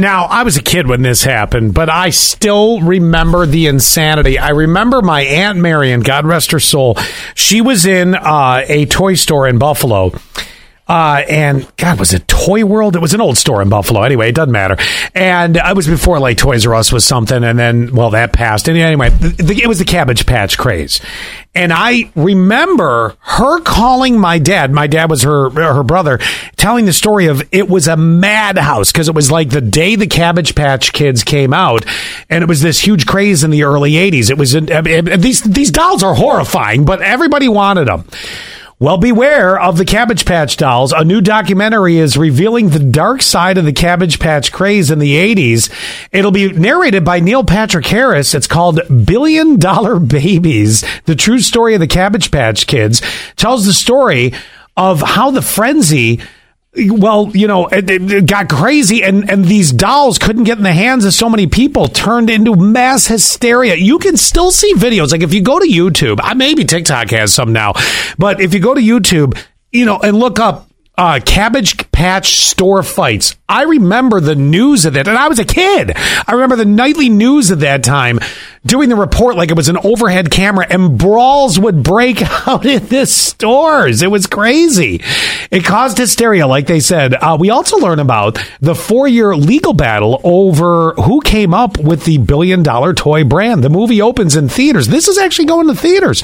Now, I was a kid when this happened, but I still remember the insanity. I remember my Aunt Marion, God rest her soul. She was in uh, a toy store in Buffalo. Uh, and God, was it Toy World? It was an old store in Buffalo. Anyway, it doesn't matter. And I was before like Toys R Us was something, and then well, that passed. And anyway, the, the, it was the Cabbage Patch craze. And I remember her calling my dad. My dad was her her brother, telling the story of it was a madhouse because it was like the day the Cabbage Patch Kids came out, and it was this huge craze in the early '80s. It was these these dolls are horrifying, but everybody wanted them. Well, beware of the Cabbage Patch dolls. A new documentary is revealing the dark side of the Cabbage Patch craze in the 80s. It'll be narrated by Neil Patrick Harris. It's called Billion Dollar Babies. The true story of the Cabbage Patch Kids tells the story of how the frenzy well, you know, it, it, got crazy, and and these dolls couldn't get in the hands of so many people, turned into mass hysteria. You can still see videos, like if you go to YouTube, maybe TikTok has some now, but if you go to YouTube, you know, and look up uh, Cabbage Patch store fights. I remember the news of that, and I was a kid. I remember the nightly news at that time doing the report like it was an overhead camera, and brawls would break out in the stores. It was crazy. It caused hysteria, like they said. Uh, we also learn about the four year legal battle over who came up with the billion dollar toy brand. The movie opens in theaters. This is actually going to theaters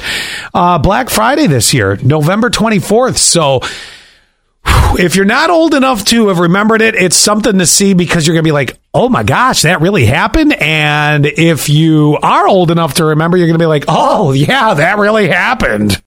uh, Black Friday this year, November 24th. So, if you're not old enough to have remembered it, it's something to see because you're going to be like, oh my gosh, that really happened. And if you are old enough to remember, you're going to be like, oh, yeah, that really happened.